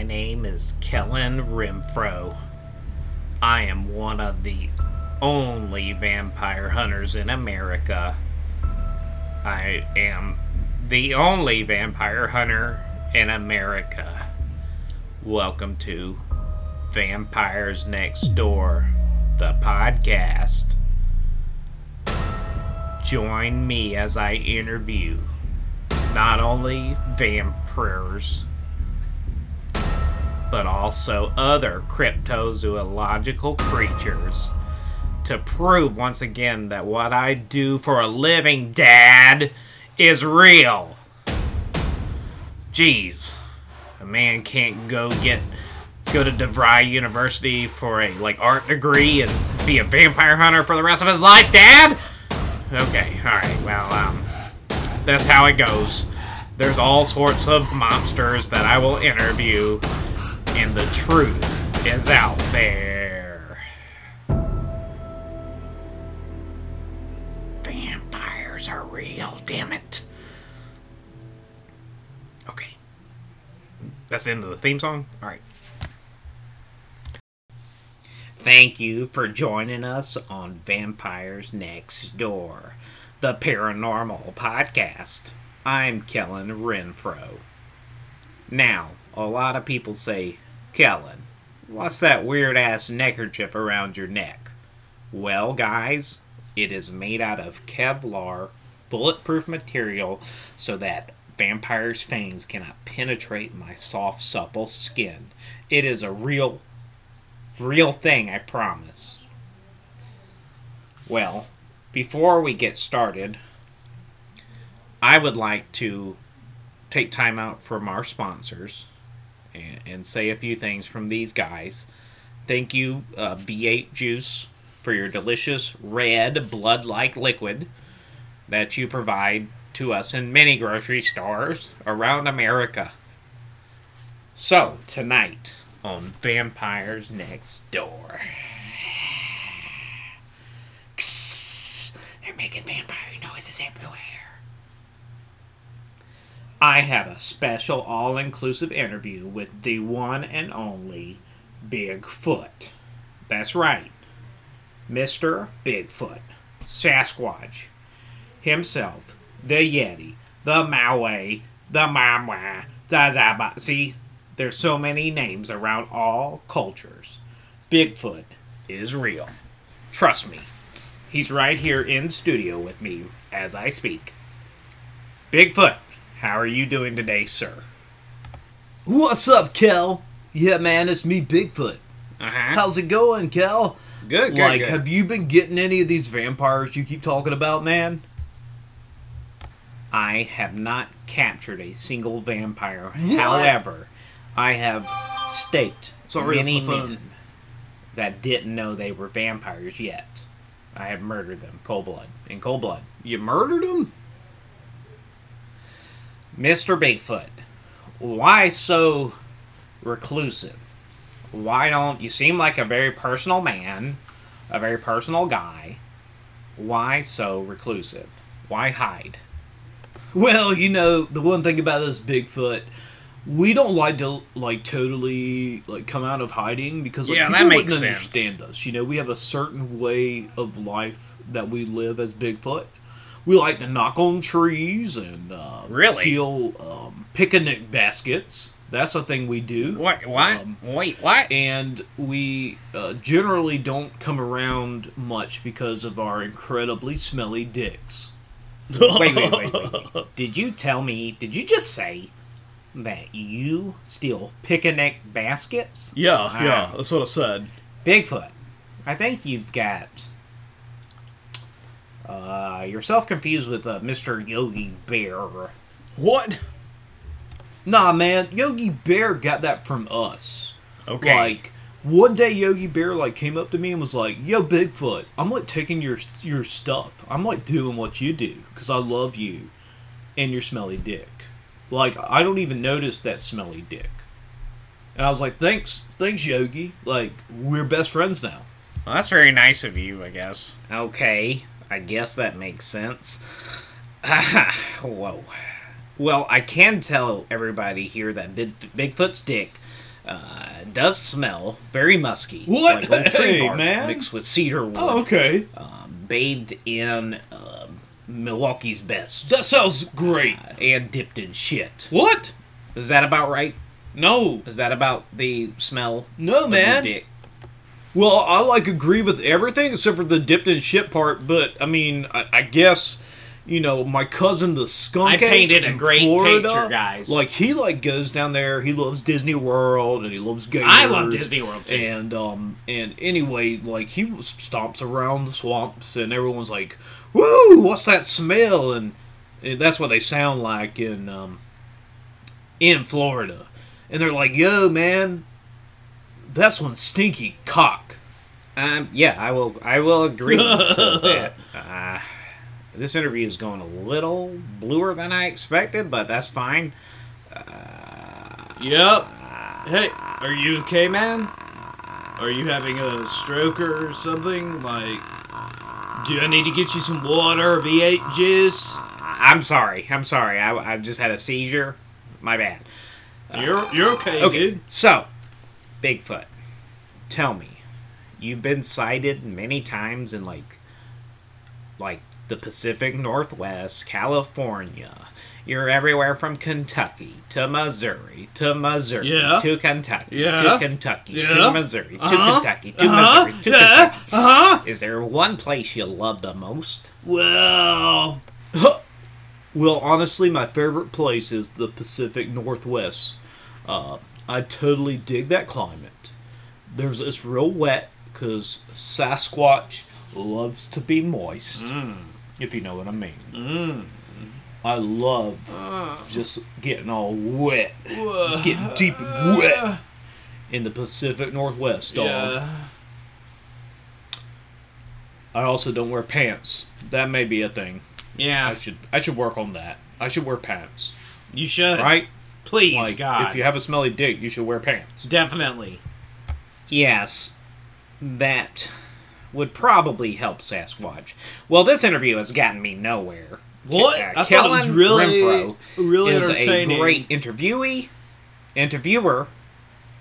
My name is Kellen Renfro. I am one of the only vampire hunters in America. I am the only vampire hunter in America. Welcome to Vampires Next Door, the podcast. Join me as I interview not only vampires, but also other cryptozoological creatures to prove once again that what I do for a living, Dad, is real. Jeez, a man can't go get go to DeVry University for a like art degree and be a vampire hunter for the rest of his life, Dad. Okay, all right. Well, um, that's how it goes. There's all sorts of monsters that I will interview, and the truth is out there. Vampires are real, damn it. Okay. That's the end of the theme song? Alright. Thank you for joining us on Vampires Next Door, the paranormal podcast. I'm Kellen Renfro. Now, a lot of people say, Kellen, what's that weird ass neckerchief around your neck? Well, guys, it is made out of Kevlar, bulletproof material, so that vampires' fangs cannot penetrate my soft, supple skin. It is a real, real thing, I promise. Well, before we get started, I would like to take time out from our sponsors and, and say a few things from these guys. Thank you, uh, V8 Juice, for your delicious red blood like liquid that you provide to us in many grocery stores around America. So, tonight on Vampires Next Door. They're making vampire noises everywhere. I have a special all inclusive interview with the one and only Bigfoot. That's right, Mr. Bigfoot, Sasquatch, himself, the Yeti, the Maui, the Mamwa, the Zaba. See, there's so many names around all cultures. Bigfoot is real. Trust me, he's right here in studio with me as I speak. Bigfoot. How are you doing today, sir? What's up, Kel? Yeah, man, it's me, Bigfoot. Uh-huh. How's it going, Kel? Good, good, like, good. have you been getting any of these vampires you keep talking about, man? I have not captured a single vampire. What? However, I have staked Sorry, many men that didn't know they were vampires yet. I have murdered them, cold blood, in cold blood. You murdered them? Mr. Bigfoot, why so reclusive? Why don't you seem like a very personal man, a very personal guy? Why so reclusive? Why hide? Well, you know, the one thing about this Bigfoot, we don't like to like totally like come out of hiding because like, Yeah, people that makes wouldn't sense. understand us. You know, we have a certain way of life that we live as Bigfoot. We like to knock on trees and uh, Really? steal um, picnic baskets. That's a thing we do. What? What? Um, Wait, what? and we uh, generally don't come around much because of our incredibly smelly dicks. wait, wait, wait, wait, wait. Did you tell me, did you just say that you steal picnic baskets? Yeah, yeah, that's what I said. Bigfoot, I think you've got uh, yourself confused with uh, Mr. Yogi Bear. What? Nah, man, Yogi Bear got that from us. Okay. Like one day, Yogi Bear like came up to me and was like, "Yo, Bigfoot, I'm like taking your your stuff. I'm like doing what you do because I love you and your smelly dick. Like I don't even notice that smelly dick." And I was like, "Thanks, thanks, Yogi. Like we're best friends now." Well, that's very nice of you, I guess. Okay, I guess that makes sense. Whoa. Well, I can tell everybody here that Big, Bigfoot's dick Uh, does smell very musky. What? Like Hey, man. mixed with cedar wood. Oh, okay. um, bathed in um Milwaukee's best That sounds great. and dipped in shit. What? Is that about right? No, Is that about the smell? no, man. dick? Well, I like agree with everything except for the dipped in shit part. But I mean, I, I guess you know my cousin the skunk. I painted a great Florida, picture, guys. Like he like goes down there. He loves Disney World and he loves gators. I love Disney World too. And um and anyway, like he stomps around the swamps and everyone's like, "Woo! What's that smell?" And, and that's what they sound like in um in Florida. And they're like, "Yo, man, that's one stinky cock." Um, yeah, I will. I will agree to that. Uh, this interview is going a little bluer than I expected, but that's fine. Yep. Hey, are you okay, man? Are you having a stroke or something? Like, do I need to get you some water or V8 juice? I'm sorry. I'm sorry. I, I just had a seizure. My bad. You're you're okay, Okay, dude. so Bigfoot, tell me, you've been sighted many times in like, like the Pacific Northwest, California. You're everywhere from Kentucky to Missouri to Missouri Yeah. to Kentucky Yeah. to Kentucky Yeah. to Missouri to Uh-huh. Kentucky to Uh-huh. Missouri to Yeah. Kentucky. Uh huh. Is there one place you love the most? Well, well, honestly, my favorite place is the Pacific Northwest. Uh, I totally dig that climate. There's it's real wet because Sasquatch loves to be moist. Mm. If you know what I mean. Mm. I love uh. just getting all wet, just getting deep and wet in the Pacific Northwest. Dog. Yeah. I also don't wear pants. That may be a thing. Yeah. I should I should work on that. I should wear pants. you should. Right? Please, Like God. if you have a smelly dick, you should wear pants. Definitely. Yes, that would probably help Sasquatch. Well, this interview has gotten me nowhere. What? Uh, I thought it was really Renfro really is entertaining. a great interviewee, interviewer,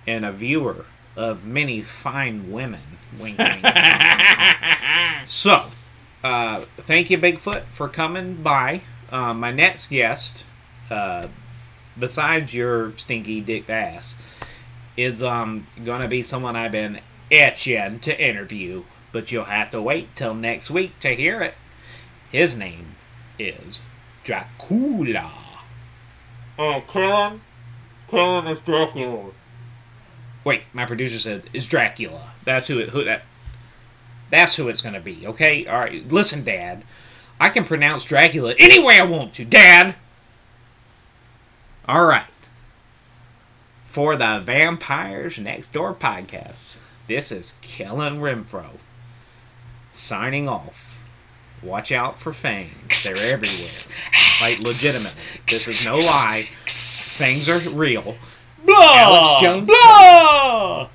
and a viewer of many fine women. Wink, wink. so, uh, thank you, Bigfoot, for coming by. Uh, my next guest, uh, besides your stinky dick ass, is um gonna be someone I've been itching to interview, but you'll have to wait till next week to hear it. His name is Dracula. Oh, Kellen? Kellen is Dracula. Wait, my producer said is Dracula. That's who it who that. That's who it's gonna be. Okay, all right. Listen, Dad, I can pronounce Dracula any way I want to, Dad. All right. For the Vampires Next Door podcast, this is Kellen Renfro signing off. Watch out for fangs. They're everywhere. Like, legitimately. This is no lie. Fangs are real. Blah! Alex Jones- Blah!